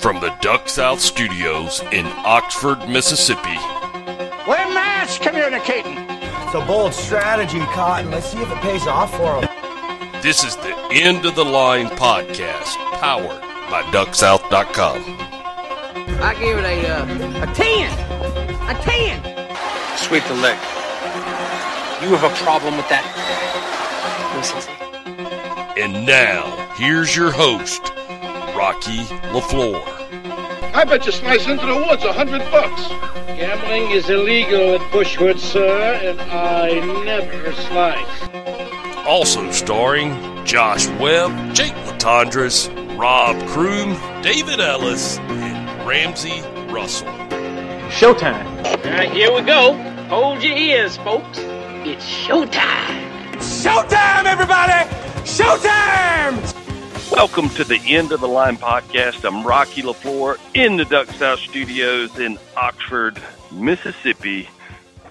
From the Duck South Studios in Oxford, Mississippi, We're mass communicating. It's a bold strategy, Cotton. Let's see if it pays off for them. this is the End of the Line podcast, powered by DuckSouth.com. I give it a uh, a ten, a ten. Sweep the leg. You have a problem with that? Listen, And now, here's your host, Rocky LaFleur. I bet you slice into the woods a hundred bucks. Gambling is illegal at Bushwood, sir, and I never slice. Also starring Josh Webb, Jake Latondras, Rob Kroom, David Ellis, and Ramsey Russell. Showtime. All right, here we go. Hold your ears, folks. It's showtime. Showtime, everybody! Showtime! Welcome to the End of the Line podcast. I'm Rocky LaFleur in the Duck South Studios in Oxford, Mississippi.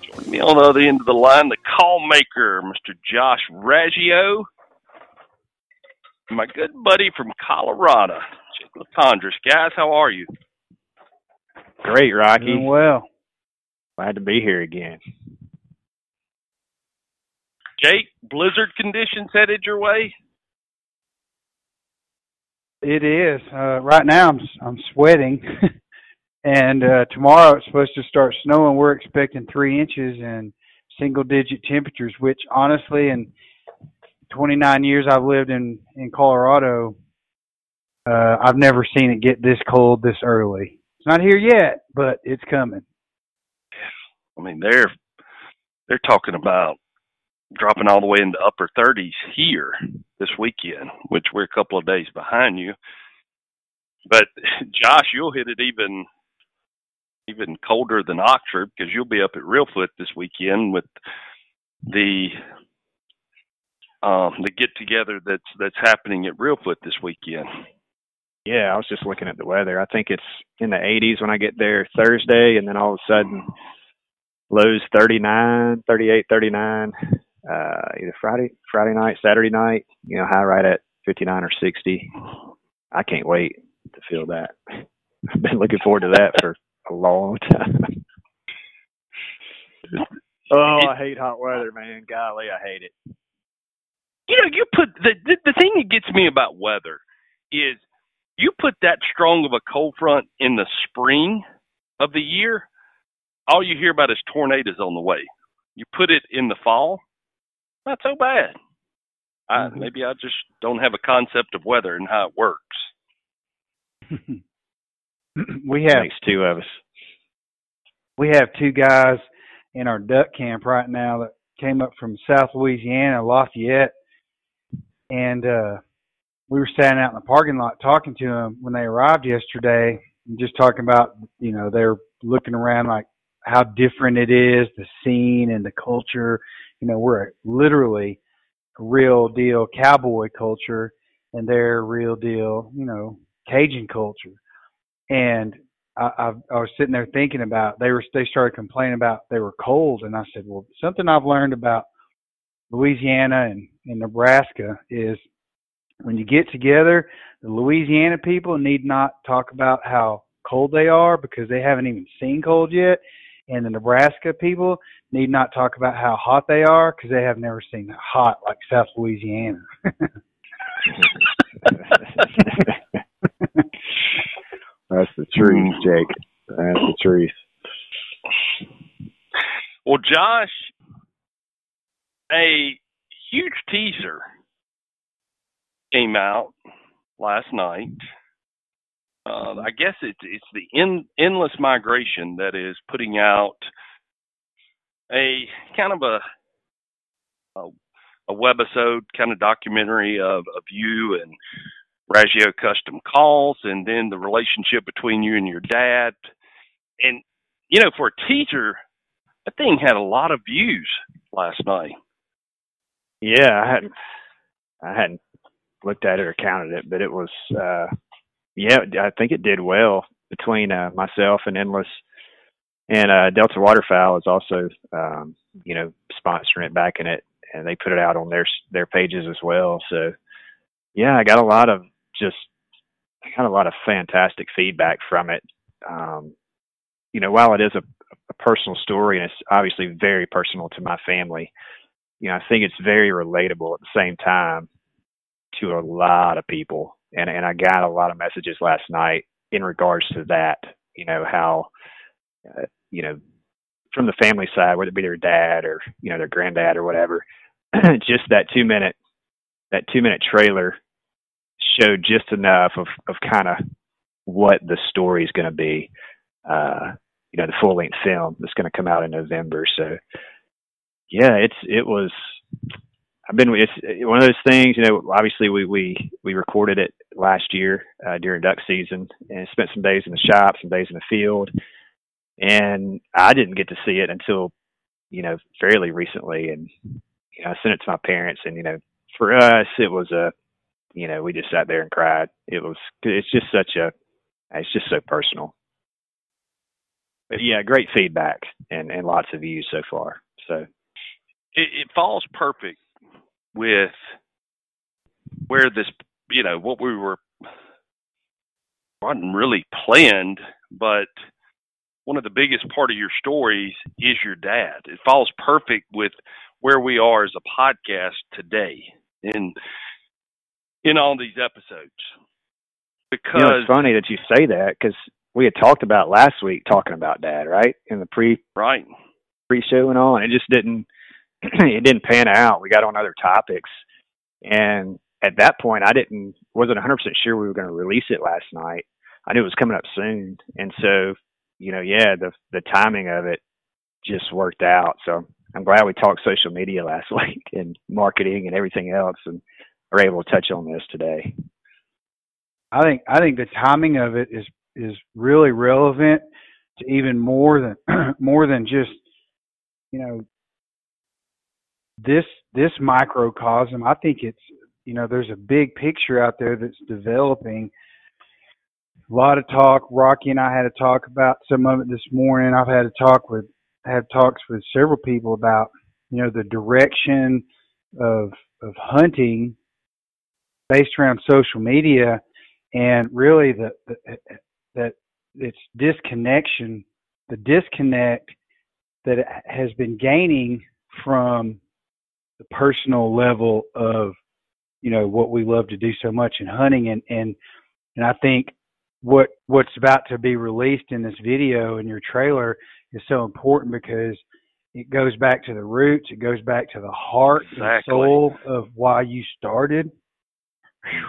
Joining me on the other end of the line, the call maker, Mr. Josh Raggio. My good buddy from Colorado, Jake Latondras. Guys, how are you? Great, Rocky. Doing well. Glad to be here again. Jake, blizzard conditions headed your way? It is. Uh, right now, I'm I'm sweating, and uh, tomorrow it's supposed to start snowing. We're expecting three inches and single-digit temperatures. Which, honestly, in 29 years I've lived in in Colorado, uh, I've never seen it get this cold this early. It's not here yet, but it's coming. I mean, they're they're talking about dropping all the way into upper 30s here this weekend, which we're a couple of days behind you. But Josh, you'll hit it even even colder than Oxford because you'll be up at Reelfoot this weekend with the um the get together that's that's happening at Reelfoot this weekend. Yeah, I was just looking at the weather. I think it's in the 80s when I get there Thursday, and then all of a sudden lows 39, 38, 39. Uh, either Friday, Friday night, Saturday night. You know, high right at 59 or 60. I can't wait to feel that. I've been looking forward to that for a long time. oh, I hate hot weather, man. Golly, I hate it. you know, you put the, the the thing that gets me about weather is you put that strong of a cold front in the spring of the year, all you hear about is tornadoes on the way. You put it in the fall, not so bad. I, maybe I just don't have a concept of weather and how it works. we have Makes two of us. we have two guys in our duck camp right now that came up from South Louisiana, Lafayette, and uh, we were standing out in the parking lot talking to them when they arrived yesterday, and just talking about you know they're looking around like how different it is, the scene and the culture. You know, we're literally real deal cowboy culture, and they're real deal, you know, Cajun culture. And I, I, I was sitting there thinking about they were they started complaining about they were cold, and I said, well, something I've learned about Louisiana and, and Nebraska is when you get together, the Louisiana people need not talk about how cold they are because they haven't even seen cold yet, and the Nebraska people need not talk about how hot they are because they have never seen that hot like South Louisiana. That's the truth, Jake. That's the truth. Well, Josh, a huge teaser came out last night. Uh, I guess it's it's the in, endless migration that is putting out a kind of a a, a webisode kind of documentary of of you and Raggio Custom Calls, and then the relationship between you and your dad. And you know, for a teacher, that thing had a lot of views last night. Yeah, I hadn't I hadn't looked at it or counted it, but it was uh yeah, I think it did well between uh myself and Endless and uh Delta Waterfowl is also um, you know, sponsoring it, backing it, and they put it out on their their pages as well. So yeah, I got a lot of just I got a lot of fantastic feedback from it. Um, you know, while it is a, a personal story and it's obviously very personal to my family, you know, I think it's very relatable at the same time to a lot of people. And and I got a lot of messages last night in regards to that. You know how, uh, you know, from the family side, whether it be their dad or you know their granddad or whatever, just that two minute that two minute trailer showed just enough of of kind of what the story is going to be. Uh, you know, the full length film that's going to come out in November. So, yeah, it's it was. I've been it's one of those things. You know, obviously we we we recorded it last year uh, during duck season and spent some days in the shop, some days in the field, and I didn't get to see it until you know fairly recently. And you know, I sent it to my parents, and you know, for us it was a you know we just sat there and cried. It was it's just such a it's just so personal. But yeah, great feedback and and lots of views so far. So it, it falls perfect with where this you know what we were wasn't really planned, but one of the biggest part of your stories is your dad. It falls perfect with where we are as a podcast today in in all these episodes. Because you know, it's funny that you say that because we had talked about last week talking about dad, right? In the pre right pre show and all, and it just didn't it didn't pan out. We got on other topics, and at that point, I didn't wasn't 100 percent sure we were going to release it last night. I knew it was coming up soon, and so you know, yeah, the the timing of it just worked out. So I'm glad we talked social media last week and marketing and everything else, and are able to touch on this today. I think I think the timing of it is is really relevant to even more than more than just you know this this microcosm. I think it's you know there's a big picture out there that's developing. A lot of talk. Rocky and I had a talk about some of it this morning. I've had a talk with had talks with several people about you know the direction of of hunting based around social media and really the, the that it's disconnection the disconnect that has been gaining from the personal level of you know what we love to do so much in hunting and and and I think what what's about to be released in this video and your trailer is so important because it goes back to the roots, it goes back to the heart exactly. and soul of why you started.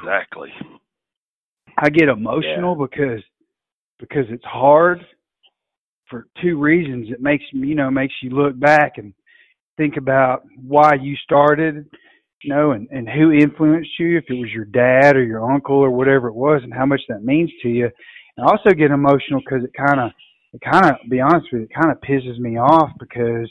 Exactly. I get emotional yeah. because because it's hard for two reasons. It makes you know makes you look back and think about why you started, you know, and and who influenced you. If it was your dad or your uncle or whatever it was, and how much that means to you. And also get emotional because it kind of it kind of be honest with you, it kind of pisses me off because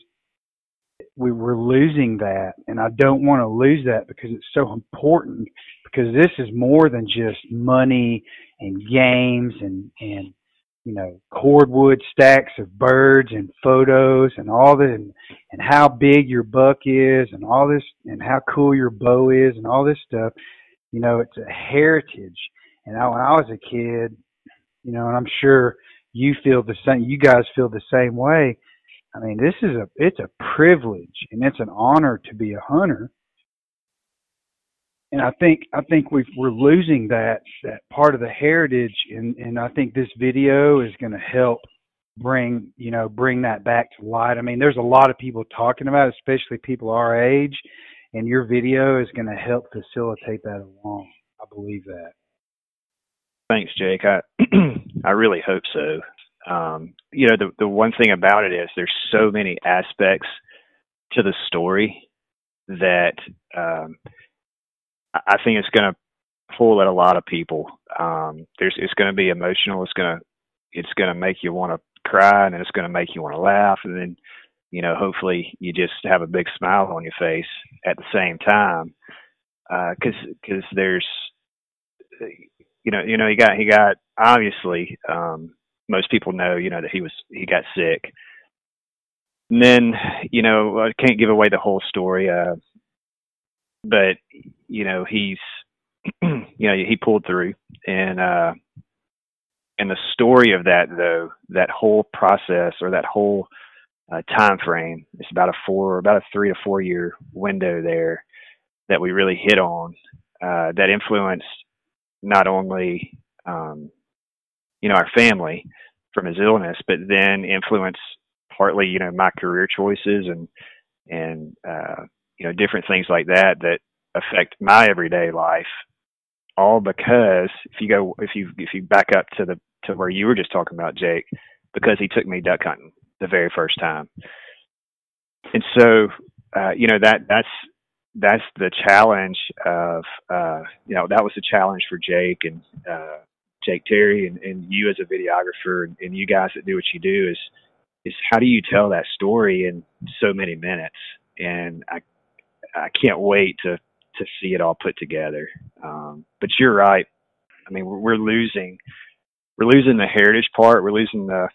we were losing that and I don't want to lose that because it's so important because this is more than just money and games and and you know cordwood stacks of birds and photos and all that and, and how big your buck is and all this and how cool your bow is and all this stuff. You know it's a heritage. And I, when I was a kid you know and I'm sure you feel the same you guys feel the same way. I mean this is a it's a privilege and it's an honor to be a hunter and I think I think we are losing that that part of the heritage, and and I think this video is going to help bring you know bring that back to light. I mean, there's a lot of people talking about, it, especially people our age, and your video is going to help facilitate that along. I believe that. Thanks, Jake. I I really hope so. Um, you know, the the one thing about it is there's so many aspects to the story that um, I think it's going to pull at a lot of people. Um, there's it's going to be emotional. It's going to it's going to make you want to cry, and it's going to make you want to laugh, and then you know hopefully you just have a big smile on your face at the same time because uh, because there's you know you know he got he got obviously um, most people know you know that he was he got sick. And then, you know, I can't give away the whole story. Uh, but you know he's you know, he pulled through, and uh, and the story of that though, that whole process or that whole uh, time frame, it's about a four, about a three to four year window there that we really hit on uh, that influenced not only um, you know our family from his illness, but then influenced partly you know my career choices and and uh, you know different things like that that affect my everyday life. All because if you go if you if you back up to the to where you were just talking about Jake, because he took me duck hunting the very first time, and so uh, you know that that's that's the challenge of uh, you know that was the challenge for Jake and uh, Jake Terry and, and you as a videographer and, and you guys that do what you do is is how do you tell that story in so many minutes and I I can't wait to to see it all put together. Um, but you're right. I mean, we're, we're losing we're losing the heritage part. We're losing the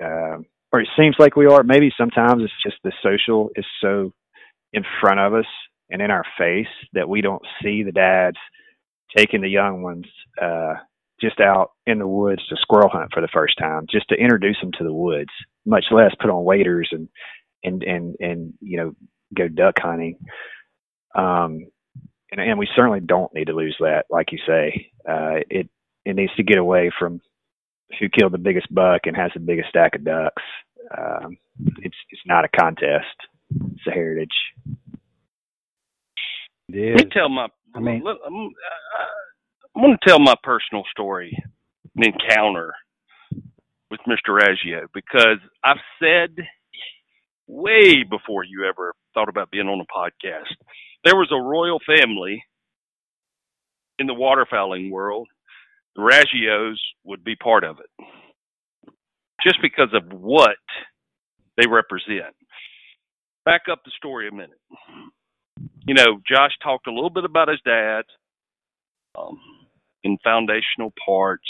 uh, or it seems like we are. Maybe sometimes it's just the social is so in front of us and in our face that we don't see the dads taking the young ones uh, just out in the woods to squirrel hunt for the first time, just to introduce them to the woods, much less put on waders and and and and you know go duck hunting. Um, and, and we certainly don't need to lose that, like you say. Uh, it it needs to get away from who killed the biggest buck and has the biggest stack of ducks. Um, it's it's not a contest; it's a heritage. Let me tell my. I mean, I'm, I'm going to tell my personal story, an encounter with Mr. Raggio, because I've said way before you ever thought about being on a podcast, there was a royal family in the waterfowling world. The Raggios would be part of it, just because of what they represent. Back up the story a minute you know, Josh talked a little bit about his dad um, in foundational parts,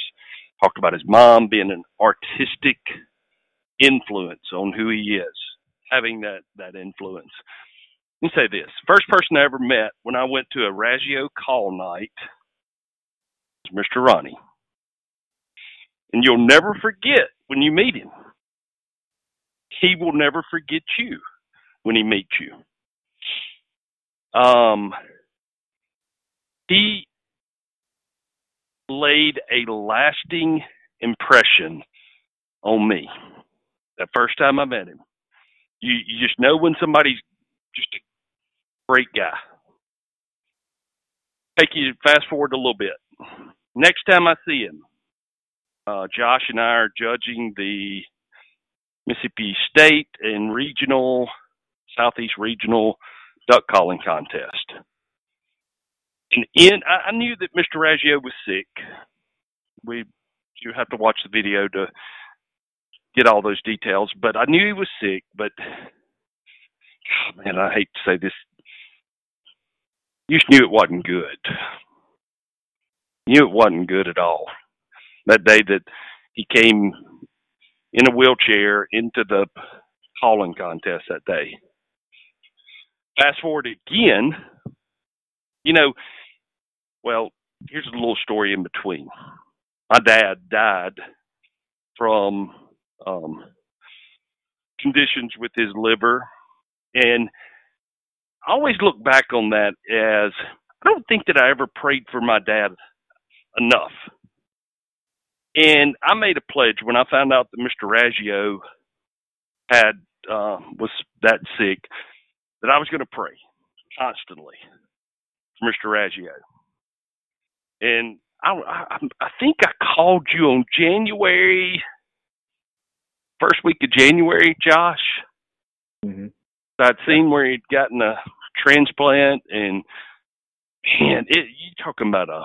talked about his mom being an artistic influence on who he is, having that, that influence. Let me say this first person I ever met when I went to a Raggio call night was Mr. Ronnie. And you'll never forget when you meet him. He will never forget you when he meets you. Um, he laid a lasting impression on me the first time I met him. You you just know when somebody's just a great guy. Take you fast forward a little bit. Next time I see him, uh, Josh and I are judging the Mississippi State and regional, Southeast regional duck calling contest. And in, I, knew that Mr. Raggio was sick. We, you have to watch the video to get all those details, but I knew he was sick. But man, I hate to say this. You just knew it wasn't good. You knew it wasn't good at all. That day that he came in a wheelchair into the calling contest that day fast forward again, you know, well, here's a little story in between. My dad died from um, conditions with his liver, and I always look back on that as I don't think that I ever prayed for my dad enough. And I made a pledge when I found out that Mr. Raggio had uh, was that sick that I was going to pray constantly for Mr. Raggio. And I, I, I think I called you on January, first week of January, Josh. Mm-hmm. I'd seen where he'd gotten a transplant, and man, it, you talking about a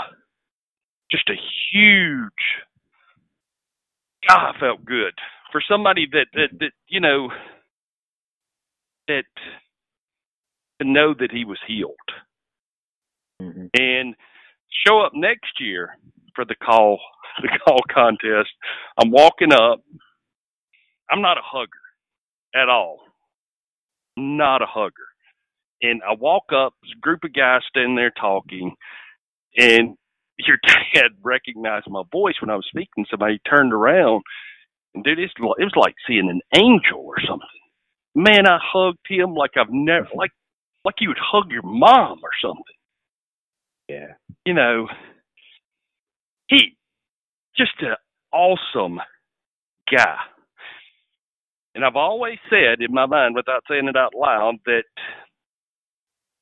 just a huge. God, I felt good for somebody that that that you know that to know that he was healed. Mm-hmm. And show up next year for the call the call contest. I'm walking up. I'm not a hugger at all. Not a hugger. And I walk up, there's a group of guys standing there talking, and your dad recognized my voice when I was speaking. Somebody turned around, and dude, it's, it was like seeing an angel or something. Man, I hugged him like I've never like like you would hug your mom or something. Yeah. You know, he just an awesome guy. And I've always said in my mind, without saying it out loud, that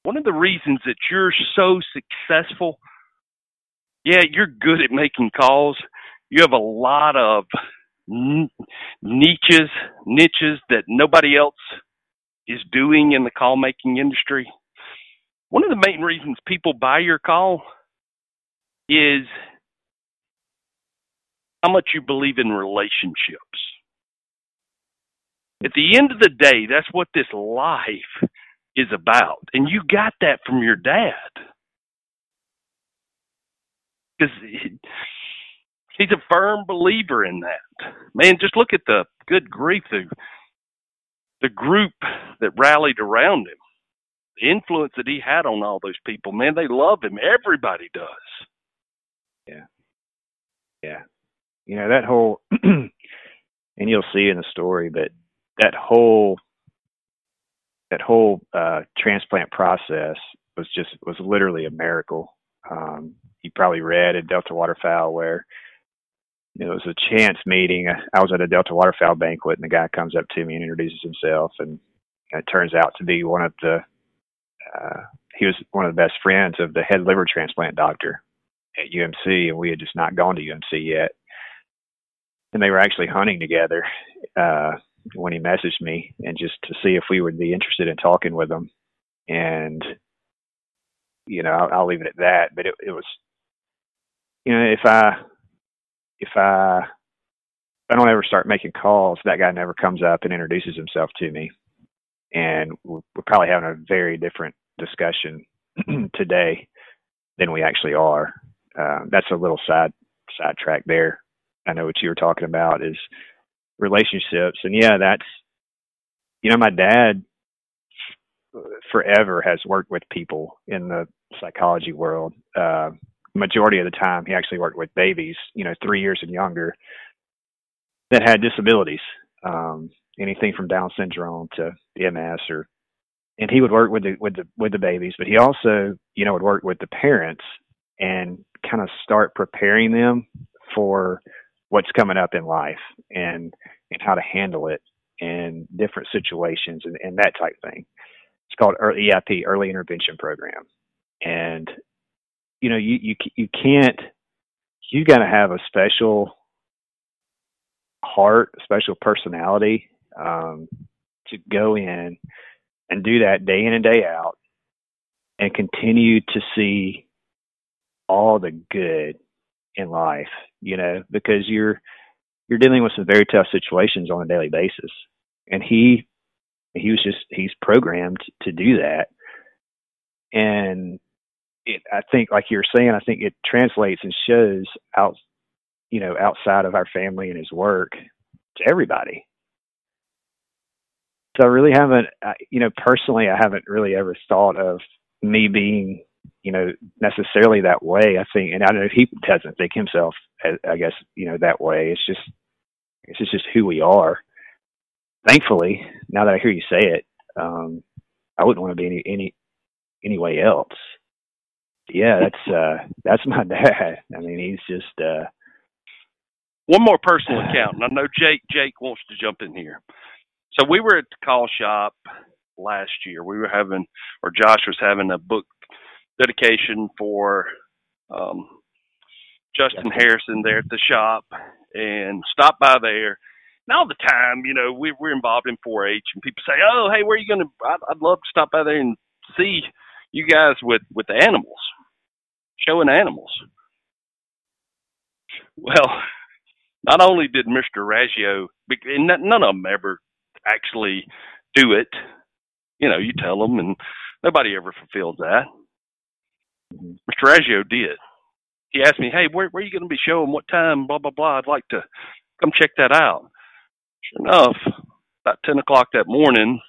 one of the reasons that you're so successful, yeah, you're good at making calls. You have a lot of niches, niches that nobody else is doing in the call making industry. One of the main reasons people buy your call is how much you believe in relationships. At the end of the day, that's what this life is about. And you got that from your dad. Because he's a firm believer in that. Man, just look at the good grief, the, the group that rallied around him, the influence that he had on all those people. Man, they love him. Everybody does. Yeah. Yeah you know that whole and you'll see in the story but that whole that whole uh transplant process was just was literally a miracle. Um you probably read at delta waterfowl where it was a chance meeting. I was at a delta waterfowl banquet and the guy comes up to me and introduces himself and it turns out to be one of the uh he was one of the best friends of the head liver transplant doctor at UMC, and we had just not gone to UMC yet. And they were actually hunting together uh, when he messaged me and just to see if we would be interested in talking with him. And you know, I'll, I'll leave it at that. But it, it was, you know, if I if I if I don't ever start making calls, that guy never comes up and introduces himself to me, and we're, we're probably having a very different discussion today than we actually are. Um, that's a little side sidetrack there. I know what you were talking about is relationships. And yeah, that's, you know, my dad forever has worked with people in the psychology world. Uh, majority of the time, he actually worked with babies, you know, three years and younger that had disabilities, um, anything from Down syndrome to MS or, and he would work with the, with the, with the babies, but he also, you know, would work with the parents and kind of start preparing them for what's coming up in life and and how to handle it in different situations and, and that type thing. It's called EIP, Early Intervention Program, and you know you you you can't you got to have a special heart, special personality um, to go in and do that day in and day out, and continue to see all the good in life, you know, because you're you're dealing with some very tough situations on a daily basis. And he he was just he's programmed to do that. And it I think like you're saying, I think it translates and shows out you know, outside of our family and his work to everybody. So I really haven't, you know, personally, I haven't really ever thought of me being you know, necessarily that way. I think, and I don't know, he doesn't think himself, I guess, you know, that way. It's just, it's just who we are. Thankfully, now that I hear you say it, um, I wouldn't want to be any, any, any way else. Yeah, that's, uh, that's my dad. I mean, he's just, uh, one more personal account, and I know Jake Jake wants to jump in here. So we were at the call shop last year. We were having, or Josh was having a book dedication for um, Justin Harrison there at the shop and stop by there. And all the time, you know, we, we're involved in 4-H, and people say, "Oh, hey, where are you going to?" I'd love to stop by there and see you guys with with the animals, showing animals. Well, not only did Mr. Raggio, and none of them ever actually do it. You know, you tell them, and nobody ever fulfills that. Mr. Raggio did. He asked me, "Hey, where, where are you going to be showing? What time? Blah blah blah. I'd like to come check that out." Sure enough, about ten o'clock that morning,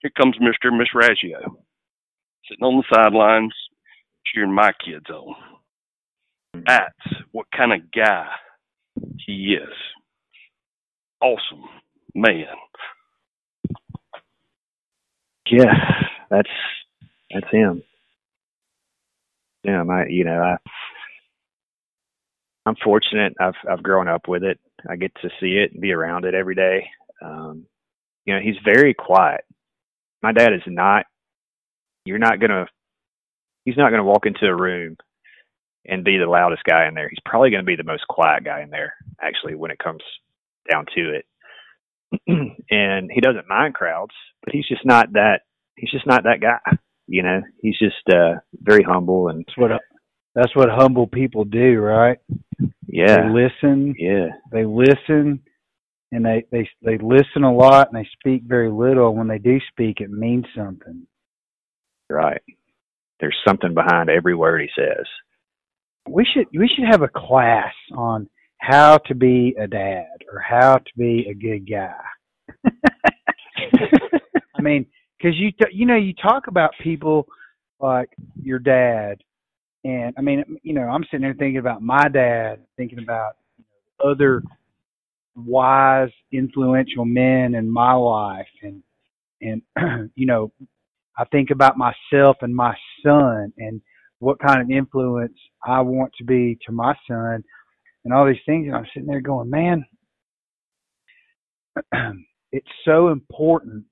here comes Mr. and Miss Raggio, sitting on the sidelines cheering my kids on. That's what kind of guy he is. Awesome man. Yeah, that's that's him. Yeah, I you know I I'm fortunate. I've I've grown up with it. I get to see it and be around it every day. Um, you know, he's very quiet. My dad is not. You're not gonna. He's not gonna walk into a room and be the loudest guy in there. He's probably to be the most quiet guy in there, actually, when it comes down to it. and he doesn't mind crowds, but he's just not that. He's just not that guy. You know, he's just uh very humble and That's what that's what humble people do, right? yeah, They listen. yeah, They listen, and they they they listen a lot, and they speak very little. And when they do speak, it means something. right. There's something behind every word he says. We should we should have a class on how to be a dad or how to be a good guy. I mean, because you t- you know you talk about people like your dad, and I mean you know I'm sitting there thinking about my dad, thinking about other wise, influential men in my life, and and you know I think about myself and my son and what kind of influence I want to be to my son and all these things and I'm sitting there going, man, it's so important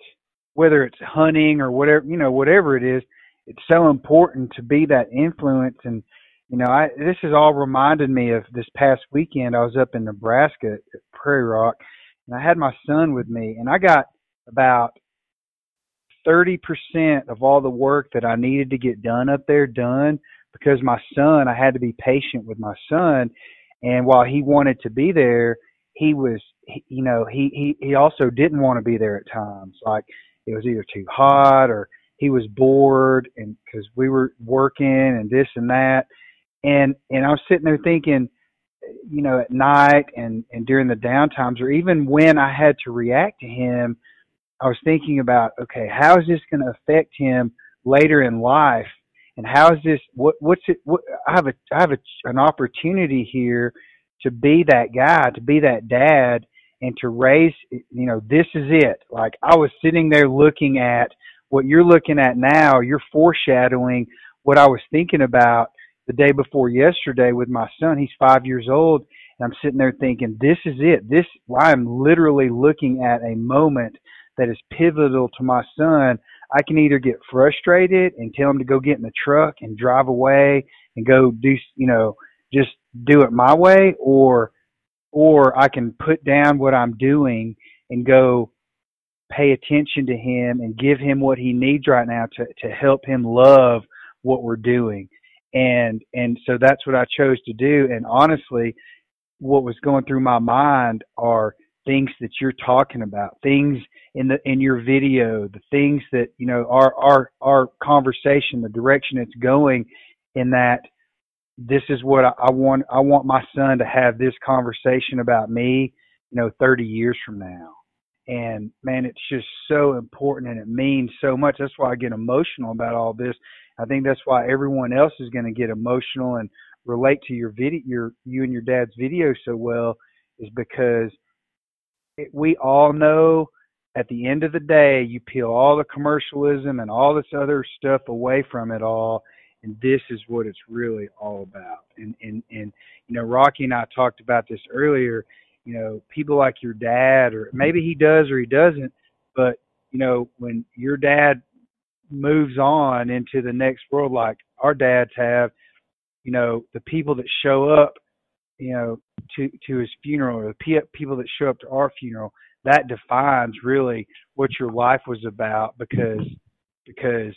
whether it's hunting or whatever, you know, whatever it is, it's so important to be that influence and you know, I this has all reminded me of this past weekend I was up in Nebraska at Prairie Rock and I had my son with me and I got about 30% of all the work that I needed to get done up there done because my son, I had to be patient with my son. And while he wanted to be there, he was, he, you know, he, he, he also didn't want to be there at times. Like it was either too hot or he was bored and cause we were working and this and that. And, and I was sitting there thinking, you know, at night and, and during the downtimes or even when I had to react to him, I was thinking about, okay, how is this going to affect him later in life? And how is this, what, what's it, what, I have a, I have a, an opportunity here to be that guy, to be that dad and to raise, you know, this is it. Like I was sitting there looking at what you're looking at now, you're foreshadowing what I was thinking about the day before yesterday with my son. He's five years old. And I'm sitting there thinking, this is it. This, I'm literally looking at a moment that is pivotal to my son. I can either get frustrated and tell him to go get in the truck and drive away and go do, you know, just do it my way or, or I can put down what I'm doing and go pay attention to him and give him what he needs right now to, to help him love what we're doing. And, and so that's what I chose to do. And honestly, what was going through my mind are things that you're talking about, things in the in your video, the things that you know our our our conversation, the direction it's going, in that this is what I, I want. I want my son to have this conversation about me, you know, 30 years from now. And man, it's just so important and it means so much. That's why I get emotional about all this. I think that's why everyone else is going to get emotional and relate to your video, your you and your dad's video so well, is because it, we all know at the end of the day, you peel all the commercialism and all this other stuff away from it all, and this is what it's really all about. And and and you know, Rocky and I talked about this earlier. You know, people like your dad, or mm-hmm. maybe he does or he doesn't, but you know, when your dad moves on into the next world, like our dads have, you know, the people that show up, you know, to to his funeral, or the people that show up to our funeral, that defines really what your life was about because because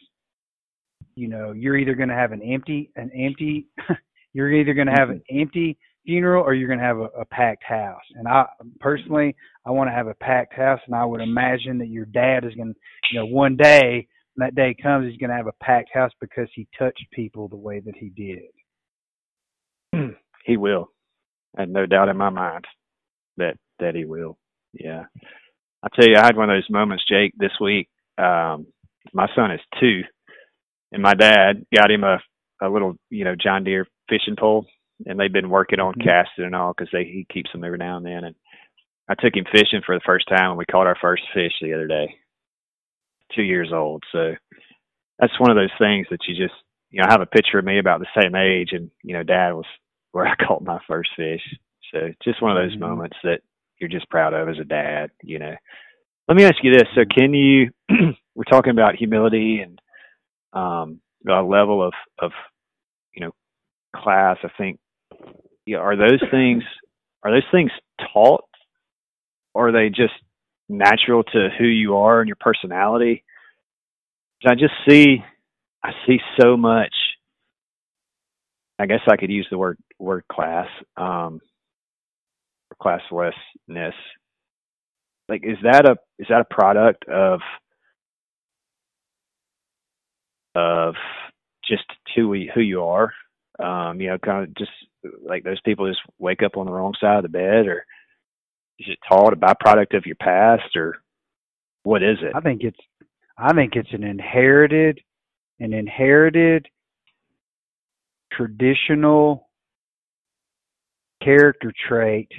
you know you're either going to have an empty an empty you're either going to have an empty funeral or you're going to have a, a packed house. And i personally i want to have a packed house and i would imagine that your dad is going to you know one day when that day comes he's going to have a packed house because he touched people the way that he did. He will. I have no doubt in my mind that that he will. Yeah. I tell you, I had one of those moments, Jake, this week. Um, my son is two, and my dad got him a, a little, you know, John Deere fishing pole, and they've been working on Mhm. casting and all because they he keeps them every now and then. And I took him fishing for the first time, and we caught our first fish the other day. Two years old, so that's one of those things that you just you know I have a picture of me about the same age, and you know Dad was where I caught my first fish. So just one of those Mhm. moments that you're just proud of as a dad, you know. Let me ask you this: So, can you? we're talking about humility and um, a level of of you know class. I think. Yeah, are those things are those things taught, or are they just natural to who you are and your personality? I just see, I see so much. I guess I could use the word word class, um, classlessness. Like, is that a is that a product of of just who we who you are? Um, you know, kind of just like those people just wake up on the wrong side of the bed, or is it taught a byproduct of your past, or what is it? I think it's I think it's an inherited an inherited traditional character trait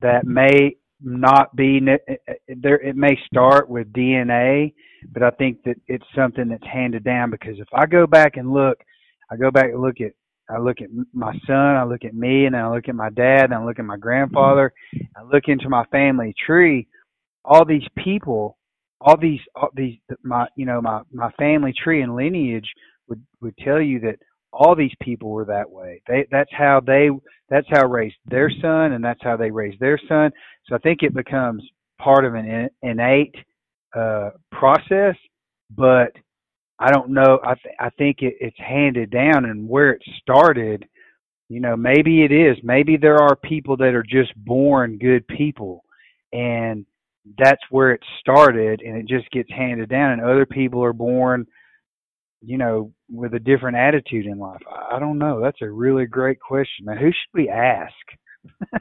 that may not be ne- eh, eh, there it may start with DNA but I think that it's something that's handed down because if I go back and look I go back and look at I look at my son, I look at me, and I look at my dad, and I look at my grandfather. I look into my family tree. All these people, all these, all these, my, you know, my my family tree and lineage would would tell you that all these people were that way. They that's how they that's how raised their son, and that's how they raised their son. So I think it becomes part of an in- innate uh, process, but I don't know. I th- I think it, it's handed down, and where it started, you know, maybe it is. Maybe there are people that are just born good people, and that's where it started, and it just gets handed down. And other people are born, you know, with a different attitude in life. I don't know. That's a really great question. Now, who should we ask?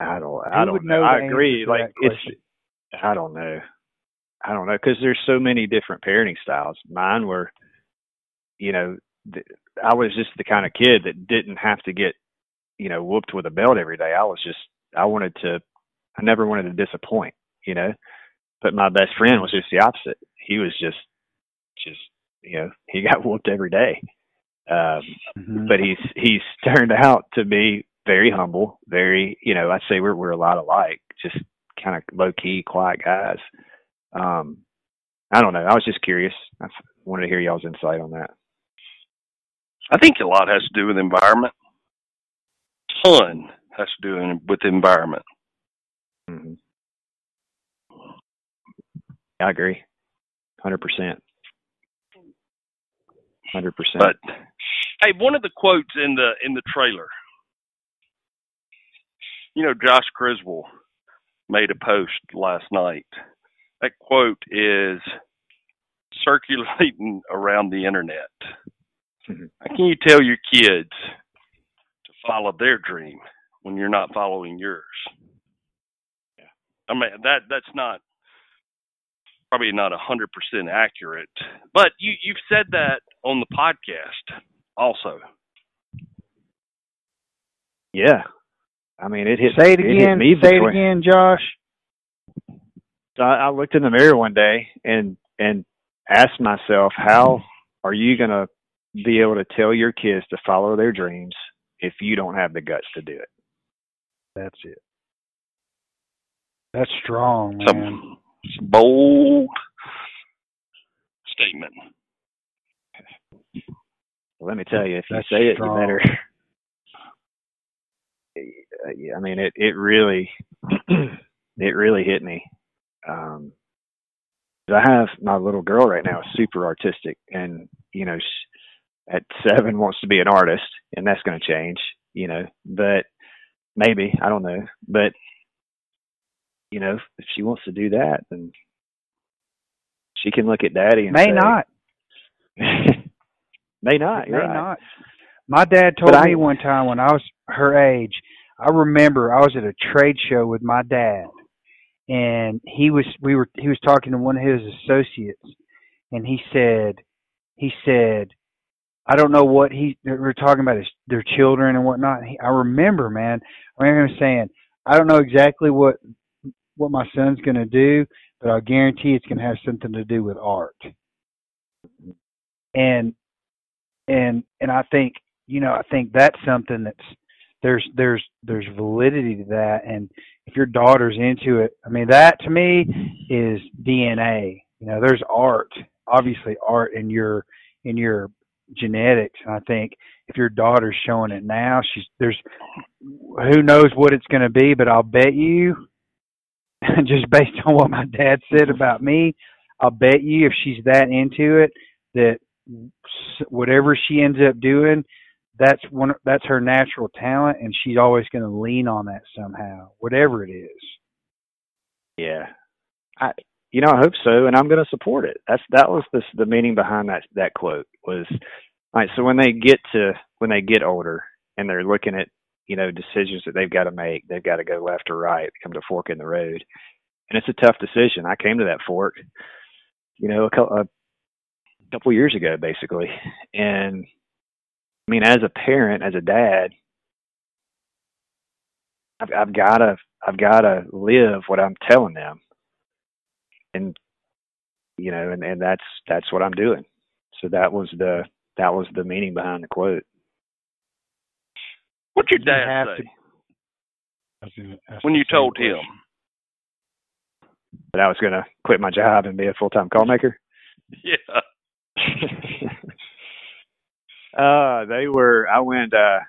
I don't. I don't know know. I agree. Like it's. question? I don't know. I don't know because there's so many different parenting styles. Mine were, you know, th- I was just the kind of kid that didn't have to get, you know, whooped with a belt every day. I was just. I wanted to. I never wanted to disappoint. You know, but my best friend was just the opposite. He was just, just you know, he got whooped every day. Um, Mhm. but he's he's turned out to be very humble, very you know I'd say we're we're a lot alike, just kind of low key, quiet guys. Um, I don't know. I was just curious. I wanted to hear y'all's insight on that. I think a lot has to do with environment. Ton has to do in, with environment. hmm I agree, hundred percent, hundred percent. But hey, one of the quotes in the in the trailer, you know, Josh Griswold made a post last night. That quote is circulating around the internet. Mhm. How can you tell your kids to follow their dream when you're not following yours? I mean that that's not probably not a hundred percent accurate. But you you've said that on the podcast also. yeah, I mean it hit. Say it hit again. me Say it again, Josh. So I, I looked in the mirror one day and and asked myself, how are you going to be able to tell your kids to follow their dreams if you don't have the guts to do it? That's it. That's strong, man. Some, some bold statement. Well, let me tell you, if you That's say it, you better. I mean, it it really it really hit me. Um, 'cause I have my little girl right now super artistic, and you know, sh at seven wants to be an artist, and that's going to change, you know. But maybe I don't know, but you know, if she wants to do that, then she can look at daddy and May say, not. may not. May right. not. My dad told I- me one time when I was her age, I remember I was at a trade show with my dad and he was we were he was talking to one of his associates and he said he said I don't know what he. We are talking about his their children and whatnot. He, I remember, man. I remember him saying, I don't know exactly what what my son's going to do, but I guarantee it's going to have something to do with art. And and and I think you know I think that's something that's there's there's there's validity to that. And if your daughter's into it i mean that to me is dna you know there's art obviously art in your in your genetics. And i think if your daughter's showing it now she's there's who knows what it's going to be but i'll bet you just based on what my dad said mm-hmm. about me i'll bet you if she's that into it that whatever she ends up doing that's one that's her natural talent and she's always going to lean on that somehow whatever it is. Yeah. I you know i hope so and i'm going to support it. That's that was the the meaning behind that that quote was all right so when they get to when they get older and they're looking at you know decisions that they've got to make. They've got to go left or right come to fork in the road. And it's a tough decision. I came to that fork you know a couple, a couple years ago basically. And I mean, as a parent, as a dad, I've, I've gotta, I've gotta live what I'm telling them, and you know, and and that's that's what I'm doing. So that was the that was the meaning behind the quote. What'd your dad you say to, when you told him that I was going to quit my job and be a full time call maker? Yeah. Uh, they were. I went. Uh,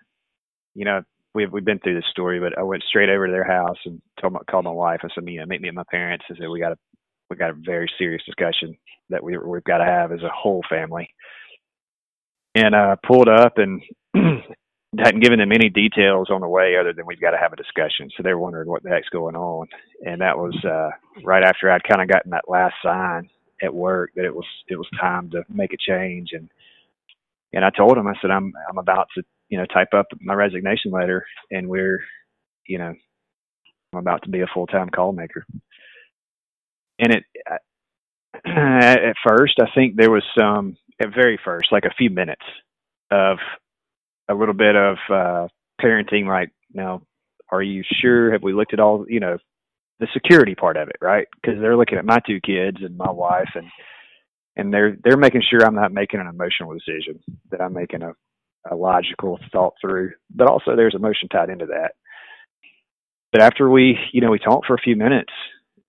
you know, we've we've been through this story, but I went straight over to their house and told my, called my wife. I said, you know, meet me at my parents. I said, we got a we got a very serious discussion that we we've got to have as a whole family. And uh, pulled up and hadn't given them any details on the way other than we've got to have a discussion. So they were wondering what the heck's going on. And that was uh, right after I'd kind of gotten that last sign at work that it was it was time to make a change and and I told them I said, I'm I'm about to, you know, type up my resignation letter, and we're, you know, I'm about to be a full time call maker. And it, I, at first, I think there was some, at very first, like a few minutes of a little bit of uh, parenting, like, now, are you sure? Have we looked at all, you know, the security part of it, right? Because they're looking at my two kids and my wife, and and they're they're making sure I'm not making an emotional decision, that I'm making a, a logical thought through, but also there's emotion tied into that. But after we, you know, we talked for a few minutes,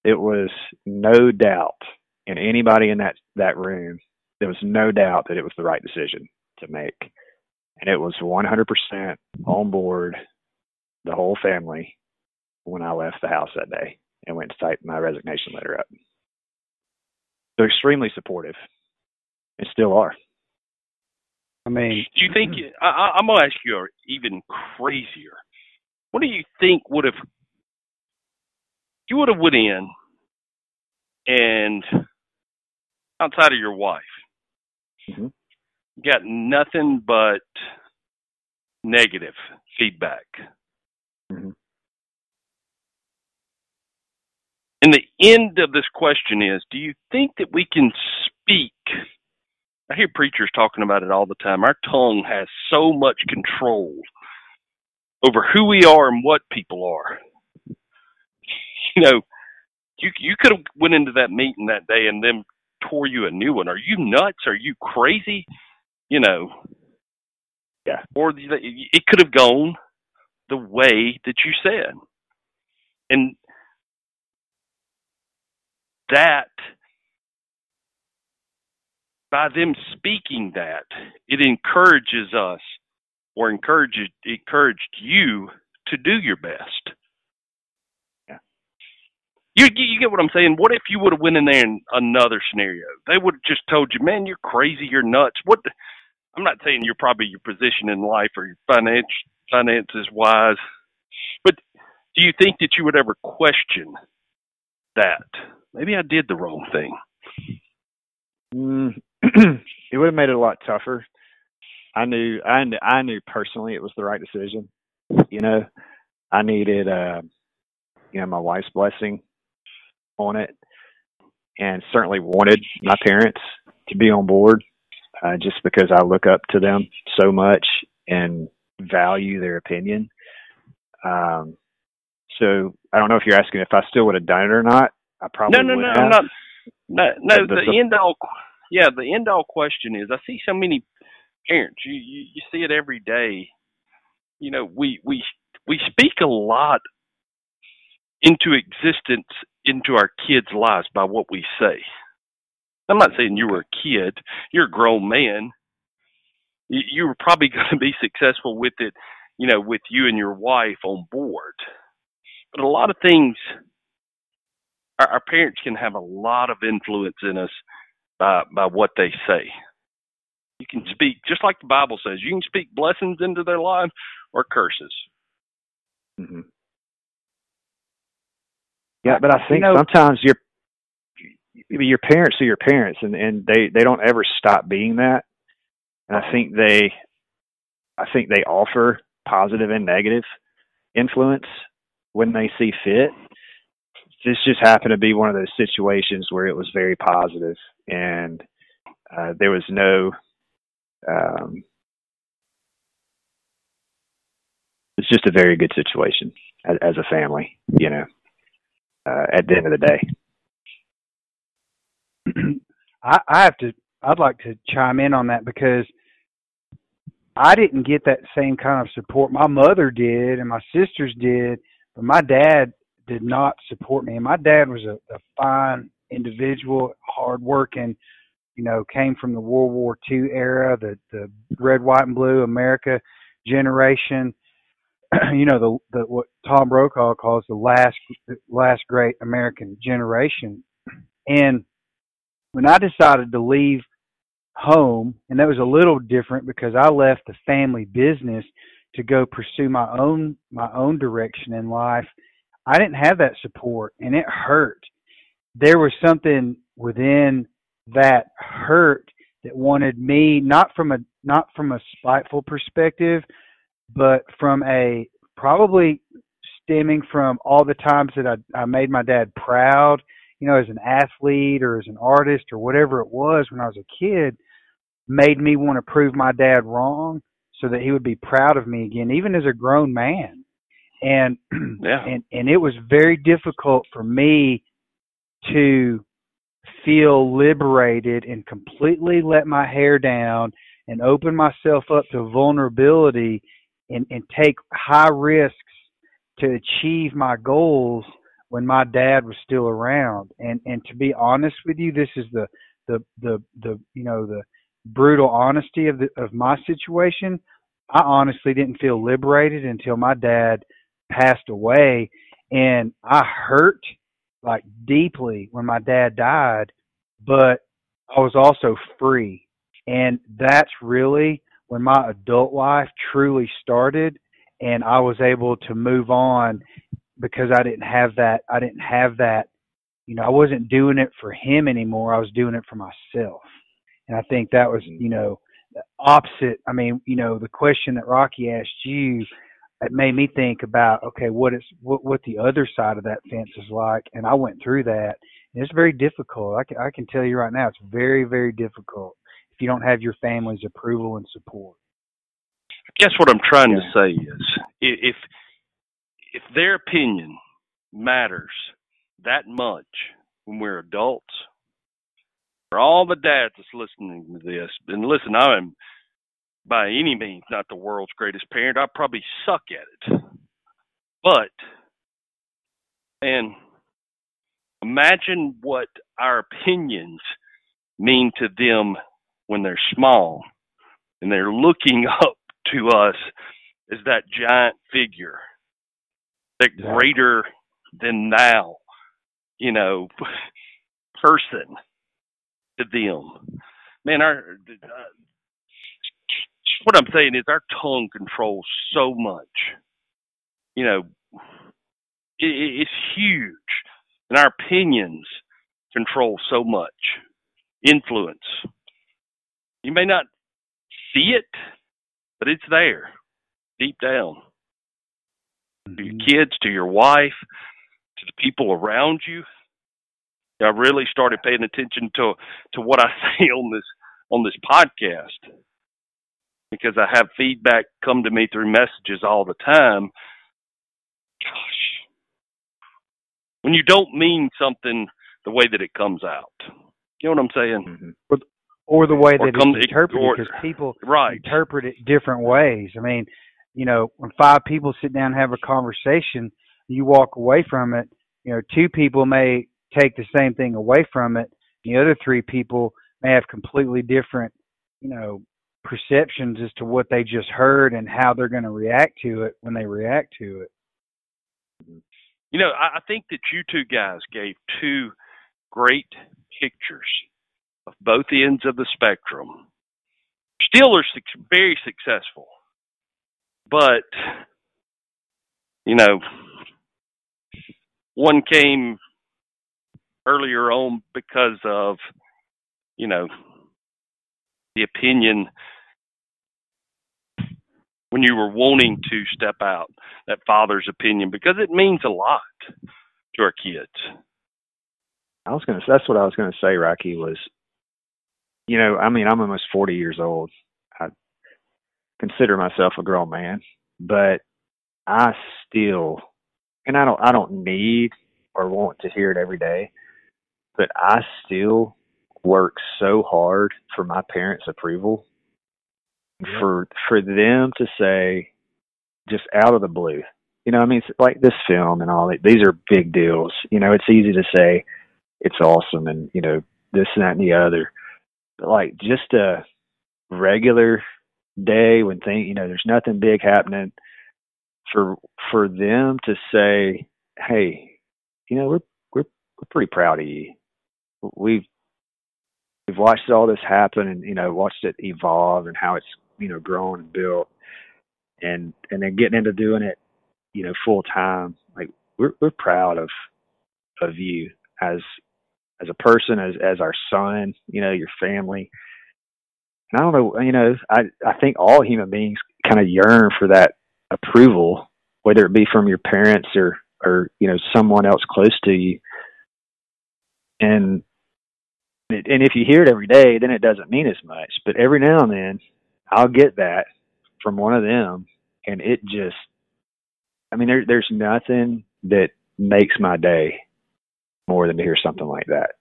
it was no doubt in anybody in that that room, there was no doubt that it was the right decision to make, and it was 100% on board, the whole family, when I left the house that day and went to type my resignation letter up. They're extremely supportive and still are. I mean, do you think? I, I'm gonna ask you even crazier. What do you think would have you would have went in and outside of your wife, mm-hmm. Got nothing but negative feedback. Mm-hmm. And the end of this question is do you think that we can speak? I hear preachers talking about it all the time. Our tongue has so much control over who we are and what people are. You know, you you could have went into that meeting that day and then tore you a new one. Are you nuts? Are you crazy? You know. Yeah. Or it could have gone the way that you said. And that by them speaking that, it encourages us or encourages encouraged you to do your best. Yeah. You you get what I'm saying? What if you would have went in there in another scenario? They would have just told you, "Man, you're crazy, you're nuts." What I'm not saying you're probably your position in life or your finance finances wise, but do you think that you would ever question that? maybe I did the wrong thing. Mm, it would have made it a lot tougher. I knew, I knew, I knew personally it was the right decision. You know, I needed, uh, you know, my wife's blessing on it, and certainly wanted my parents to be on board. Uh, just because I look up to them so much and value their opinion. Um, so I don't know if you're asking if I still would have done it or not. I probably no, no, would no, have. not no, no. The, the- end all, yeah, the end all question is: I see so many parents. You, you you see it every day. You know, we we we speak a lot into existence into our kids' lives by what we say. I'm not saying you were a kid. You're a grown man. You, you were probably going to be successful with it, you know, with you and your wife on board. But a lot of things, our, our parents can have a lot of influence in us by by what they say. You can speak just like the Bible says. You can speak blessings into their life or curses. hmm Yeah, but I You think know- sometimes your your parents are your parents, and and they they don't ever stop being that. And I think they, I think they offer positive and negative influence when they see fit. This just happened to be one of those situations where it was very positive, and uh, there was no. Um, it's just a very good situation as, as a family, you know. Uh, at the end of the day. I, I have to. I'd like to chime in on that because I didn't get that same kind of support. My mother did, and my sisters did, but my dad did not support me. And my dad was a, a fine individual, hardworking. You know, came from the World War II era, the the red, white, and blue America generation. you know, the the what Tom Brokaw calls the last the last great American generation, and when I decided to leave home, and that was a little different because I left the family business to go pursue my own my own direction in life. I didn't have that support, and it hurt. There was something within that hurt that wanted me not from a not from a spiteful perspective, but from a probably stemming from all the times that I, I made my dad proud you know, as an athlete or as an artist or whatever it was when I was a kid, made me want to prove my dad wrong so that he would be proud of me again, even as a grown man. And Yeah. and and it was very difficult for me to feel liberated and completely let my hair down and open myself up to vulnerability and, and take high risks to achieve my goals when my dad was still around. And and to be honest with you, this is the the the the you know the brutal honesty of the of my situation. I honestly didn't feel liberated until my dad passed away and I hurt like deeply when my dad died, but I was also free. And that's really when my adult life truly started and I was able to move on because I didn't have that I didn't have that you know I wasn't doing it for him anymore I was doing it for myself. And I think that was you know the opposite I mean you know the question that Rocky asked you it made me think about okay what is what what the other side of that fence is like and I went through that. And it's very difficult I can I can tell you right now it's very very difficult if you don't have your family's approval and support. I guess what I'm trying to say is if if their opinion matters that much when we're adults, for all the dads that's listening to this, and listen, I am by any means not the world's greatest parent. I probably suck at it. But and imagine what our opinions mean to them when they're small and they're looking up to us as that giant figure, that greater than thou, you know, person to them. Man, our uh, what I'm saying is our tongue controls so much. You know, it, it- it's huge, and our opinions control so much influence. You may not see it, but it's there, deep down. To your mm-hmm. kids, to your wife, to the people around you. I really started paying attention to to what I say on this on this podcast because I have feedback come to me through messages all the time. Gosh, when you don't mean something the way that it comes out, you know what I'm saying? Mm-hmm. Or, or the way Or that come- it's interpreted, because people Right. interpret it different ways. I mean, you know, when five people sit down and have a conversation, you walk away from it. You know, two people may take the same thing away from it. The other three people may have completely different, you know, perceptions as to what they just heard and how they're going to react to it when they react to it. You know, I, I think that you two guys gave two great pictures of both ends of the spectrum. Still are suc- very successful, but you know, one came earlier on because of you know the opinion when you were wanting to step out that father's opinion because it means a lot to our kids. I was gonna. That's what I was gonna say. Rocky was, you know, I mean, I'm almost 40 years old. Consider myself a grown man, but I still, and I don't, I don't need or want to hear it every day, but I still work so hard for my parents' approval. For for them to say, just out of the blue, you know, I mean, it's like this film and all that. These are big deals. You know, it's easy to say it's awesome and you know this and that and the other. But like just a regular day when thing you know there's nothing big happening for for them to say, hey, you know we're we're we're pretty proud of you. We've we've watched all this happen and you know watched it evolve and how it's you know grown and built and and then getting into doing it you know full time like we're we're proud of of you as as a person, as as our son, you know, your family. I don't know, you know, I I think all human beings kind of yearn for that approval, whether it be from your parents or or you know someone else close to you. And it, and if you hear it every day, then it doesn't mean as much. But every now and then, I'll get that from one of them, and it just, I mean, there there's nothing that makes my day more than to hear something like that.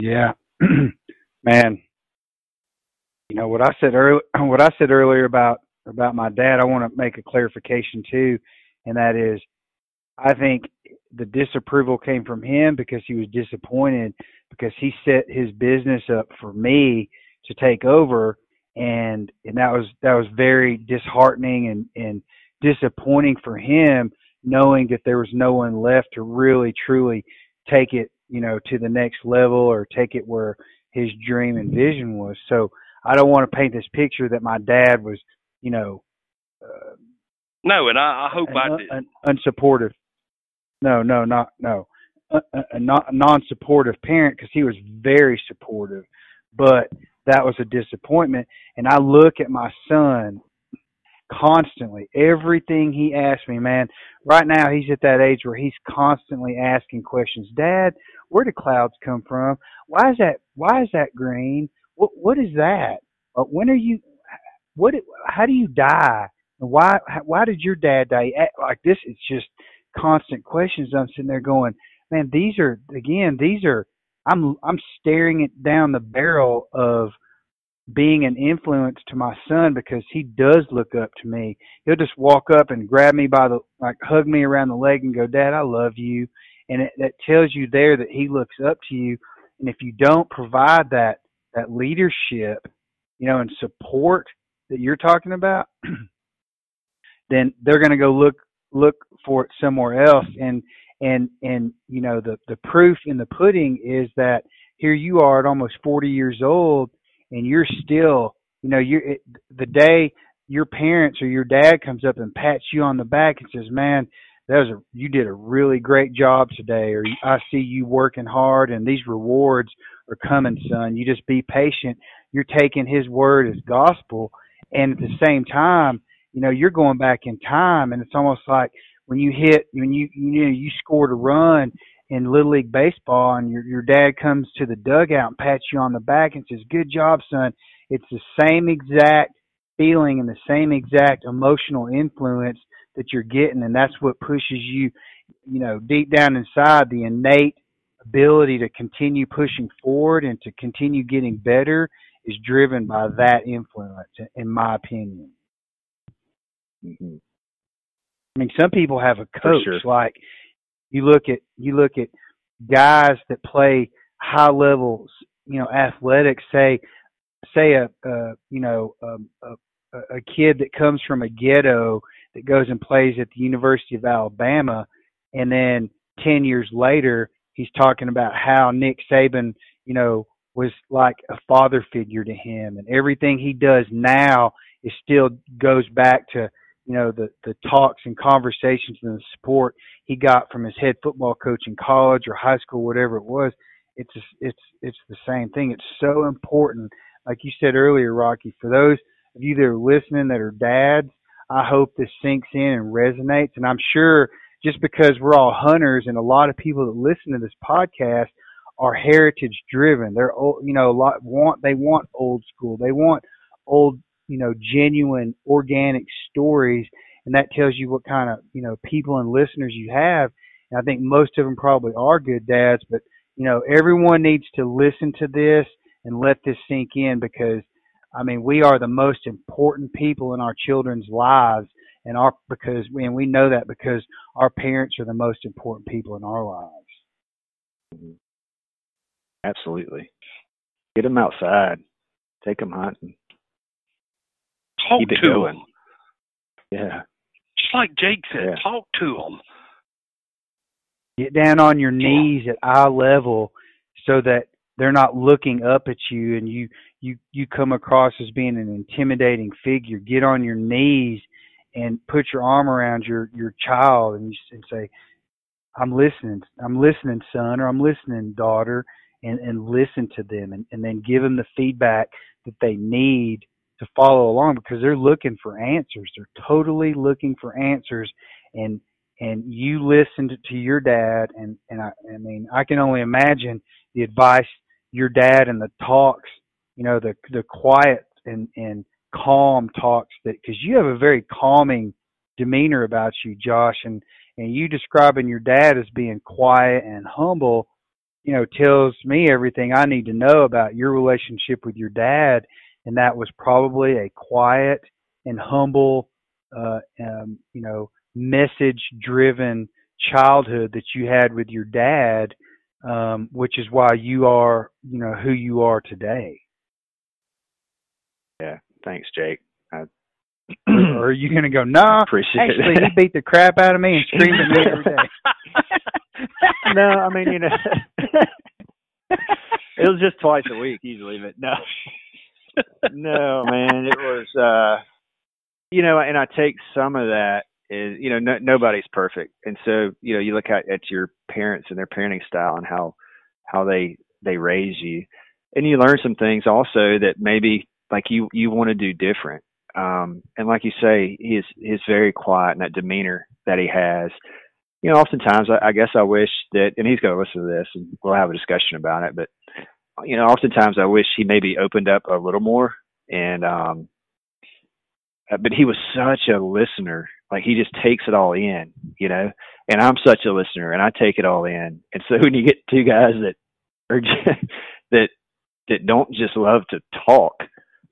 Yeah, man. You know what I said earlier. What I said earlier about about my dad. I want to make a clarification too, and that is, I think the disapproval came from him because he was disappointed because he set his business up for me to take over, and and that was that was very disheartening and and disappointing for him, knowing that there was no one left to really truly take it you know, to the next level or take it where his dream and vision was. So I don't want to paint this picture that my dad was, you know, uh, No, and I, I hope an, I did. un, unsupportive. No, no, not no, a, a, a non-supportive parent because he was very supportive, but that was a disappointment. And I look at my son constantly. Everything he asks me, man. Right now, he's at that age where he's constantly asking questions. Dad, where do clouds come from? Why is that? Why is that green? What What is that? Uh, when are you? What? How do you die? Why? Why did your dad die? Like this, it's just constant questions. I'm sitting there going, man. These are again. These are. I'm I'm staring it down the barrel of being an influence to my son because he does look up to me. He'll just walk up and grab me by the like hug me around the leg and go, "Dad, I love you." And it, that tells you there that he looks up to you. And if you don't provide that that leadership, you know, and support that you're talking about, then they're going to go look look for it somewhere else. And and and you know the the proof in the pudding is that here you are at almost 40 years old and you're still, you know, you the day your parents or your dad comes up and pats you on the back and says, "Man, that was a you did a really great job today," or "I see you working hard and these rewards are coming, son. You just be patient." You're taking his word as gospel, and at the same time, you know, you're going back in time, and it's almost like when you hit when you you know you scored a run in little league baseball and your your dad comes to the dugout and pats you on the back and says good job son it's the same exact feeling and the same exact emotional influence that you're getting and that's what pushes you you know deep down inside the innate ability to continue pushing forward and to continue getting better is driven by that influence in my opinion mm-hmm. i mean some people have a coach sure. like you look at you look at guys that play high levels you know athletics say say a, a you know um, a, a kid that comes from a ghetto that goes and plays at the University of Alabama, and then ten years later he's talking about how Nick Saban, you know, was like a father figure to him, and everything he does now is still goes back to you know the the talks and conversations and the support he got from his head football coach in college or high school, whatever it was. It's it's it's the same thing. It's so important, like you said earlier, Rocky, for those of you that are listening that are dads, I hope this sinks in and resonates. And I'm sure just because we're all hunters and a lot of people that listen to this podcast are heritage driven. They're old, you know, a lot want, they want old school. They want old, you know, genuine organic stories. And that tells you what kind of, you know, people and listeners you have. And I think most of them probably are good dads, but you know, everyone needs to listen to this and let this sink in because I mean, we are the most important people in our children's lives, and our because and we know that because our parents are the most important people in our lives. Mm-hmm. Absolutely. Get them outside. Take them hunting. Talk Keep to going. them. Yeah. Just like Jake said, Yeah. talk to them. Get down on your knees at eye level so that they're not looking up at you and you you you come across as being an intimidating figure. Get on your knees and put your arm around your your child and you and say, "I'm listening. I'm listening, son, or I'm listening, daughter." And and listen to them and and then give them the feedback that they need to follow along because they're looking for answers. They're totally looking for answers and and you listened to your dad and and I I mean I can only imagine the advice your dad and the talks, you know, the the quiet and and calm talks that because you have a very calming demeanor about you, Josh, and and you describing your dad as being quiet and humble, you know, tells me everything I need to know about your relationship with your dad, and that was probably a quiet and humble, uh, um, you know, message driven childhood that you had with your dad um, which is why you are, you know, who you are today. Yeah. Thanks, Jake. I or are you going to go, nah, appreciate actually, it. he beat the crap out of me and screamed at me every day. no, I mean, you know, it was just twice a week usually, but no, no, man, it was, uh, you know, and I take some of that is, you know, no, nobody's perfect, and so you know, you look at at your parents and their parenting style and how how they they raise you, and you learn some things also that maybe like you you want to do different. Um, and like you say, he's, he's very quiet and that demeanor that he has you know, oftentimes I, I guess I wish that, and he's going to listen to this, and we'll have a discussion about it. But you know, oftentimes I wish he maybe opened up a little more, and um, uh, but he was such a listener. Like he just takes it all in, you know. And I'm such a listener, and I take it all in. And so when you get two guys that are just, that that don't just love to talk,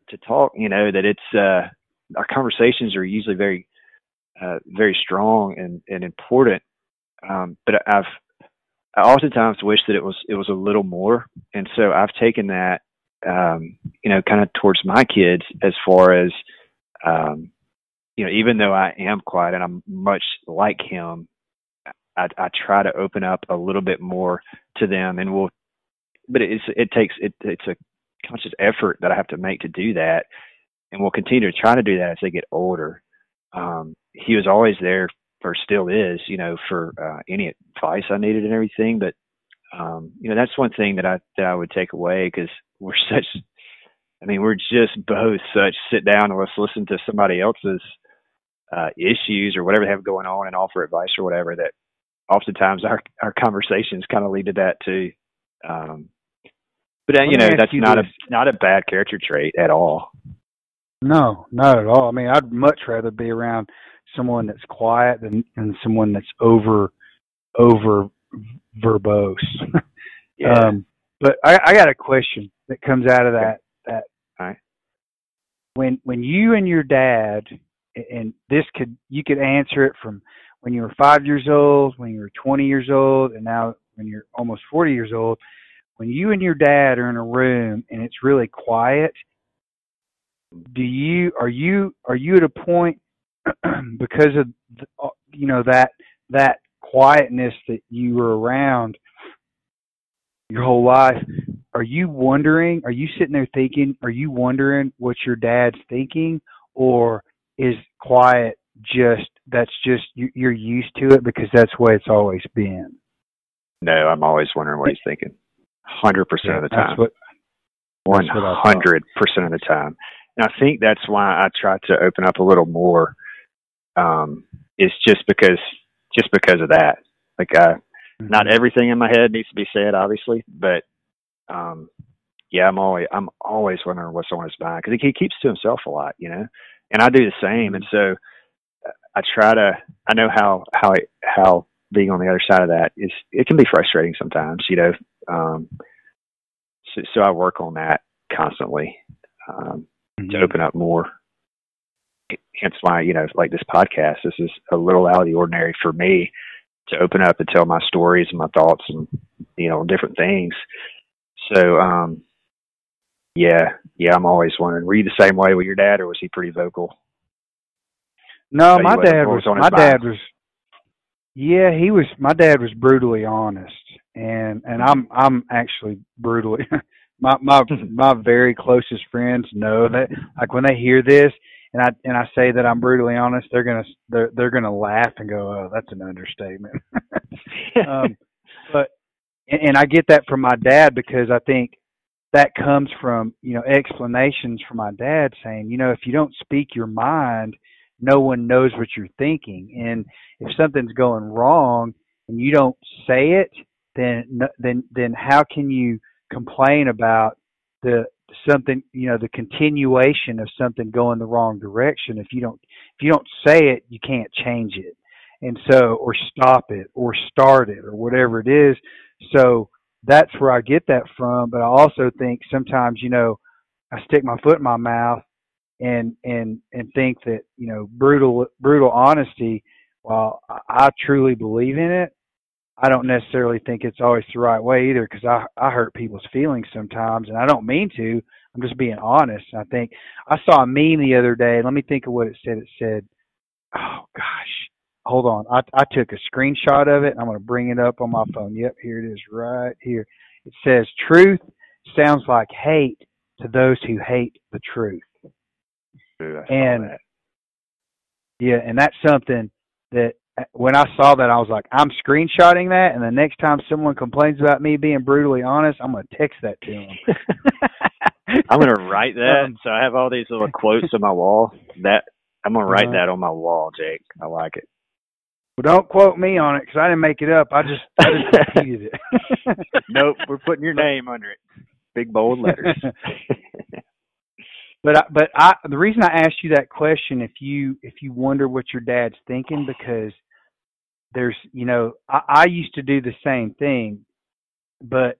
to talk, you know, that it's uh, our conversations are usually very uh, very strong and, and important um, but I've I oftentimes wish that it was it was a little more, and so I've taken that um, you know kind of towards my kids as far as um, you know even though I am quiet and I'm much like him, I, I try to open up a little bit more to them, and we'll. But it's it takes it it's a conscious effort that I have to make to do that, and we'll continue to try to do that as they get older. Um, he was always there or still is, you know, for uh, any advice I needed and everything. But um, you know, that's one thing that I that I would take away because we're such. I mean, we're just both such sit down and let's listen to somebody else's uh, issues or whatever they have going on and offer advice or whatever. That oftentimes our our conversations kind of lead to that too. Um, but uh, you know that's you not this. a not a bad character trait at all. No, not at all. I mean, I'd much rather be around someone that's quiet than, than someone that's over over verbose. Yeah. Um, but I, I got a question that comes out of that. That right. when when you and your dad, and this could you could answer it from when you were five years old, when you were twenty years old, and now when you're almost forty years old. When you and your dad are in a room and it's really quiet, do you are you are you at a point because of the, you know that that quietness that you were around your whole life are you wondering are you sitting there thinking are you wondering what your dad's thinking or is quiet just that's just you- you're used to it because that's the way it's always been No, I'm always wondering what he's thinking. Hundred percent of the time. what that's what I hundred percent of the time. And I think that's why I try to open up a little more. Um, is just because just because of that. Like not Mm-hmm. everything in my head needs to be said, obviously, but um, yeah, I'm always I'm always wondering what's on his mind because he, he keeps to himself a lot, you know, and I do the same, and so uh, I try to I know how how it, how being on the other side of that is it can be frustrating sometimes, you know. Um, so, so I work on that constantly um, to open up more. Hence why you know, like this podcast, this is a little out of the ordinary for me to open up and tell my stories and my thoughts and you know different things. So um, yeah, yeah, I'm always wondering, were you the same way with your dad, or was he pretty vocal? No, So my dad was my mind? dad was yeah, he was my dad was brutally honest and and I'm I'm actually brutally my my my very closest friends know that like when they hear this and I and I say that I'm brutally honest, they're gonna they're they're gonna laugh and go, "Oh, that's an understatement." um, but and, and I get that from my dad because I think that comes from you know explanations from my dad saying, you know, if you don't speak your mind, no one knows what you're thinking, and if something's going wrong and you don't say it, then then then how can you complain about the something you know the continuation of something going the wrong direction. If you don't if you don't say it you can't change it. And so or stop it or start it or whatever it is. So that's where i get that from. But i also think sometimes you know i stick my foot in my mouth and and and think that you know brutal brutal honesty while i truly believe in it I don't necessarily think it's always the right way either because I I hurt people's feelings sometimes and I don't mean to. I'm just being honest. I think I saw a meme the other day. Let me think of what it said. It said, "Oh gosh, hold on. I I took a screenshot of it. I'm going to bring it up on my phone. Yep, here it is, right here. It says, "Truth sounds like hate to those who hate the truth." Saw And that. yeah, and that's something that when I saw that, I was like, I'm screenshotting that, and the next time someone complains about me being brutally honest, I'm going to text that to them. I'm gonna write that. Um, so I have all these little quotes on my wall. That I'm gonna write Uh-huh. that on my wall, Jake. I like it. But don't quote me on it because I didn't make it up. I just I just repeated it. nope, we're putting your name under it. Big bold letters. But I, but I the reason I asked you that question if you if you wonder what your dad's thinking because there's you know I, I used to do the same thing, but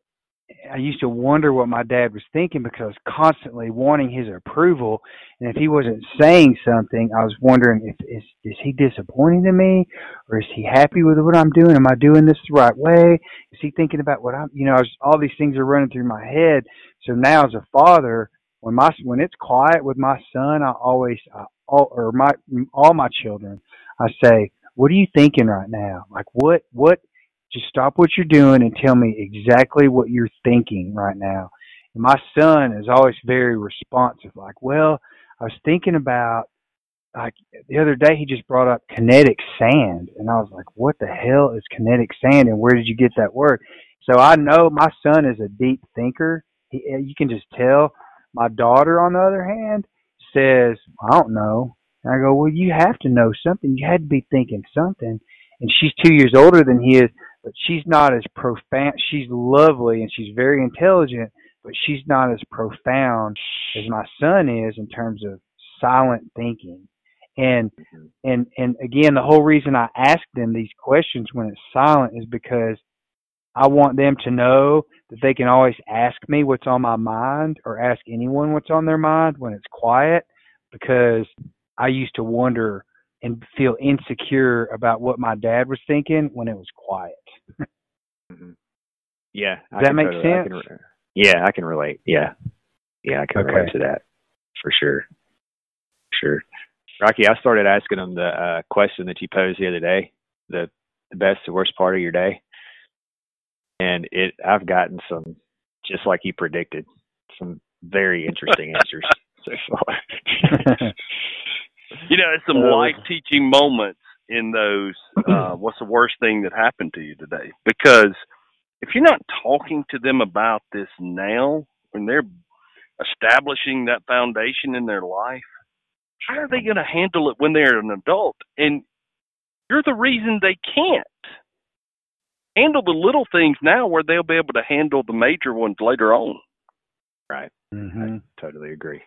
I used to wonder what my dad was thinking because constantly wanting his approval, and if he wasn't saying something, I was wondering if is is he disappointed in me, or is he happy with what I'm doing? Am I doing this the right way? Is he thinking about what I'm? You know, I was, all these things are running through my head. So now, as a father, when my when it's quiet with my son, I always I, all or my all my children, I say, "What are you thinking right now? Like what what just stop what you're doing and tell me exactly what you're thinking right now. And my son is always very responsive, like, well, I was thinking about like the other day he just brought up kinetic sand and I was like, What the hell is kinetic sand and where did you get that word? So I know my son is a deep thinker. He, you can just tell. My daughter, on the other hand, says, I don't know. And I go, Well, you have to know something. You had to be thinking something. and she's two years older than he is, but she's not as profound. She's lovely and she's very intelligent, but she's not as profound as my son is in terms of silent thinking. And mm-hmm. and and again, the whole reason I ask them these questions when it's silent is because I want them to know that they can always ask me what's on my mind or ask anyone what's on their mind when it's quiet because I used to wonder and feel insecure about what my dad was thinking when it was quiet. mm-hmm. Yeah. Does that make totally, sense? I can, yeah, I can relate. Yeah. Yeah, I can Okay. relate to that for sure. Sure. Rocky, I started asking them the uh, question that you posed the other day, the the best and worst part of your day. And it I've gotten some just like you predicted, some very interesting answers so far. You know, it's some Uh, life teaching moments in those. Uh, what's the worst thing that happened to you today? Because if you're not talking to them about this now, when they're establishing that foundation in their life, how are they going to handle it when they're an adult? And you're the reason they can't handle the little things now, where they'll be able to handle the major ones later on. right. hmm I totally agree.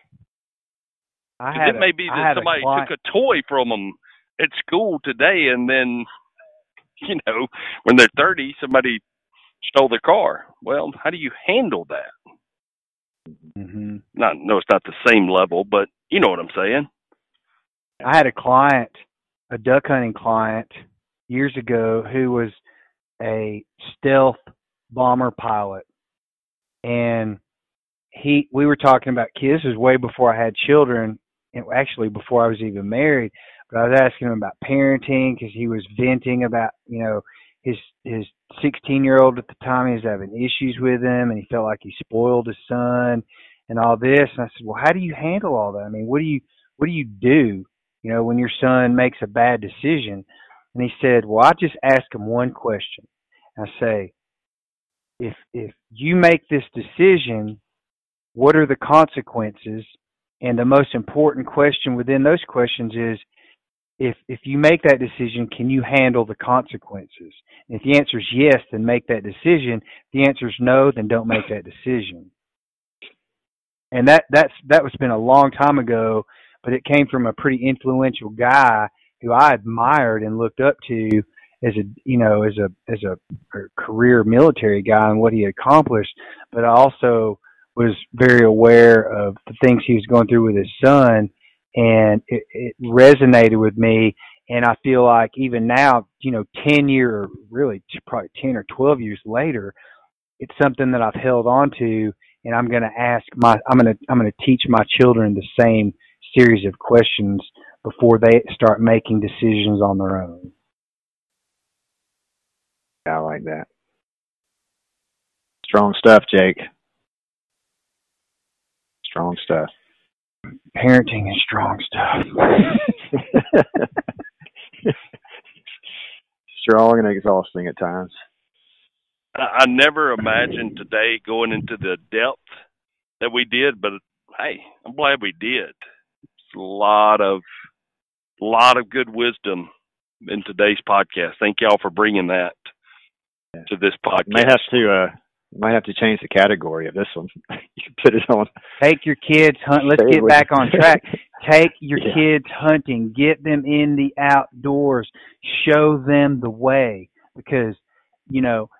I 'Cause had it may be that had a somebody took a toy from them at school today, and then, you know, when they're 30, somebody stole their car. Well, how do you handle that? Mhm. Not, no, it's not the same level, but you know what I'm saying. I had a client, a duck hunting client, years ago who was a stealth bomber pilot, and he we were talking about kids. This was way before I had children, actually before I was even married. But I was asking him about parenting because he was venting about you know his his 16 year old at the time. He was having issues with him, and he felt like he spoiled his son and all this. And I said, well, how do you handle all that? I mean, what do you what do you do? you know, when your son makes a bad decision. And he said, Well, I just ask him one question. I say, if if you make this decision, what are the consequences? And the most important question within those questions is if if you make that decision, can you handle the consequences? And if the answer is yes, then make that decision. If the answer is no, then don't make that decision. And that that's that was been a long time ago, but it came from a pretty influential guy who I admired and looked up to as a you know as a as a, career military guy and what he accomplished, but I also was very aware of the things he was going through with his son, and it, it resonated with me. And I feel like even now, you know, ten year, really probably ten or twelve years later, it's something that I've held on to, and I'm going to ask my, I'm going to, I'm going to teach my children the same series of questions before they start making decisions on their own. I like that. Strong stuff, Jake. Strong stuff. Parenting is strong stuff. Strong and exhausting at times. I, I never imagined today going into the depth that we did, but hey, I'm glad we did. It's a lot of, lot of good wisdom in today's podcast. Thank y'all for bringing that to this podcast. May have to uh might have to change the category of this one. you can put it on. Take your kids hunt. Let's get back on track. Take your Yeah. kids hunting. Get them in the outdoors. Show them the way because you know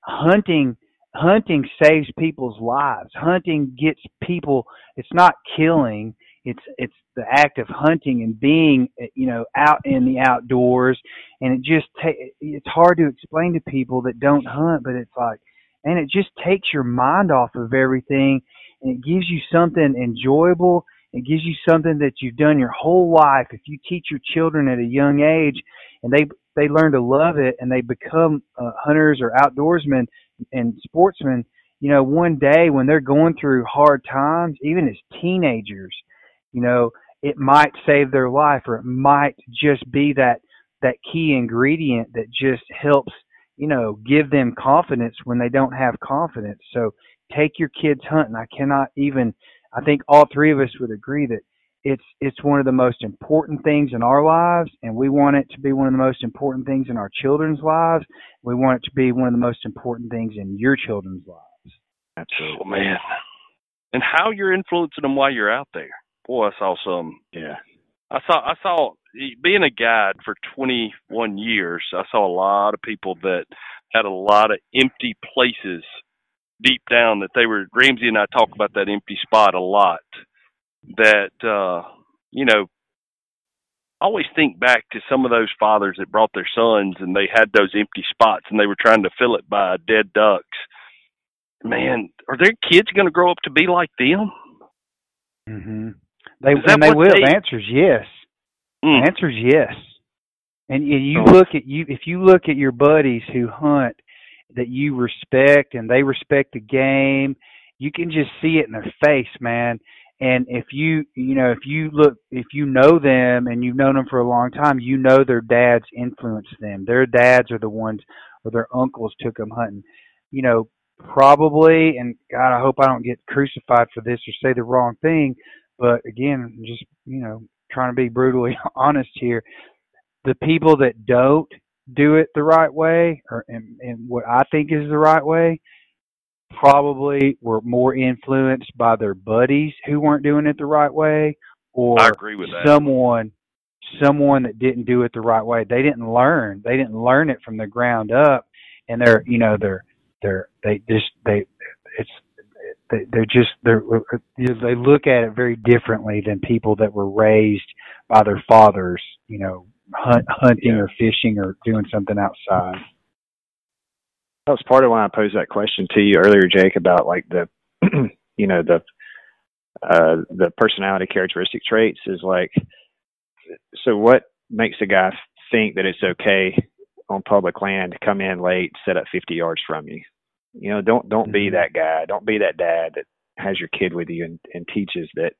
hunting hunting saves people's lives. Hunting gets people. It's not killing. It's it's the act of hunting and being you know out in the outdoors. And it just ta- it's hard to explain to people that don't hunt, but it's like, and it just takes your mind off of everything, and it gives you something enjoyable. It gives you something that you've done your whole life. If you teach your children at a young age, and they they learn to love it, and they become uh, hunters or outdoorsmen and sportsmen, you know, one day when they're going through hard times, even as teenagers, you know, it might save their life, or it might just be that that key ingredient that just helps, you know, give them confidence when they don't have confidence. So take your kids hunting. I cannot even I think all three of us would agree that it's it's one of the most important things in our lives, and we want it to be one of the most important things in our children's lives. We want it to be one of the most important things in your children's lives. Absolutely, oh, man. And how you're influencing them while you're out there. Boy, I saw some. Yeah. I saw. I saw. Being a guide for 21 years, I saw a lot of people that had a lot of empty places deep down that they were. Ramsey and I talk about that empty spot a lot that uh, you know I always think back to some of those fathers that brought their sons and they had those empty spots and they were trying to fill it by dead ducks. Man, are their kids going to grow up to be like them? Mm-hmm. They and they will. They, the answer's yes. Mm. The answer's yes. And you oh. look at you if you look at your buddies who hunt that you respect and they respect the game, you can just see it in their face, man and if you you know if you look if you know them and you've known them for a long time you know their dads influenced them their dads are the ones or their uncles took them hunting you know probably and god i hope i don't get crucified for this or say the wrong thing but again just you know trying to be brutally honest here the people that don't do it the right way or and, and what i think is the right way probably were more influenced by their buddies who weren't doing it the right way or I agree with that. someone someone that didn't do it the right way. They didn't learn. They didn't learn it from the ground up and they're you know they're they're they just they it's they, they're just they're they look at it very differently than people that were raised by their fathers, you know, hunt, hunting yeah. or fishing or doing something outside that was part of why I posed that question to you earlier, Jake, about like the, you know, the, uh, the personality characteristic traits is like, so what makes a guy think that it's okay on public land to come in late, set up 50 yards from you? You know, don't, don't be mm-hmm. that guy. Don't be that dad that has your kid with you and, and teaches that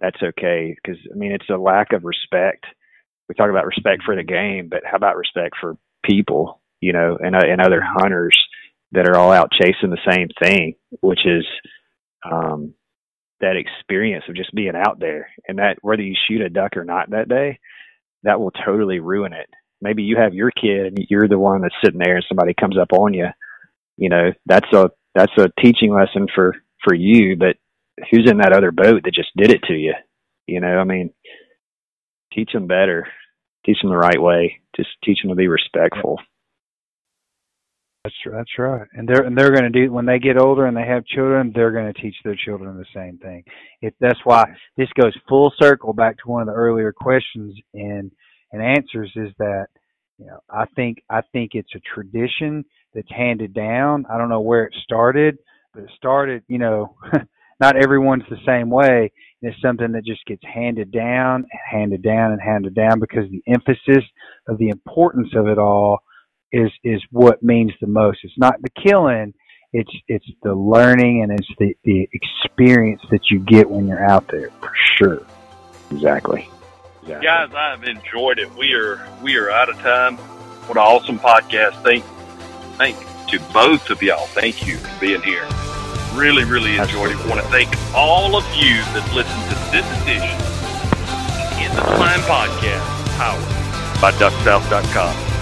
that's okay. Cause I mean, it's a lack of respect. We talk about respect for the game, but how about respect for people? you know, and, uh, and other hunters that are all out chasing the same thing, which is um, that experience of just being out there. And that whether you shoot a duck or not that day, that will totally ruin it. Maybe you have your kid and you're the one that's sitting there and somebody comes up on you. You know, that's a that's a teaching lesson for for you, but who's in that other boat that just did it to you? You know, I mean, teach them better, teach them the right way, just teach them to be respectful. That's that's right, and they're and they're going to do when they get older and they have children, they're going to teach their children the same thing. If that's why this goes full circle back to one of the earlier questions and and answers is that you know I think I think it's a tradition that's handed down. I don't know where it started, but it started. You know, not everyone's the same way. It's something that just gets handed down and handed down and handed down because the emphasis of the importance of it all is is what means the most. It's not the killing, it's it's the learning and it's the, the experience that you get when you're out there for sure. Exactly. exactly. Guys, I've enjoyed it. We are we are out of time. What an awesome podcast. Thank thank you to both of y'all. Thank you for being here. Really, really enjoyed it. I want to thank all of you that listened to this edition in the Climb Podcast, powered by DuckSouth.com.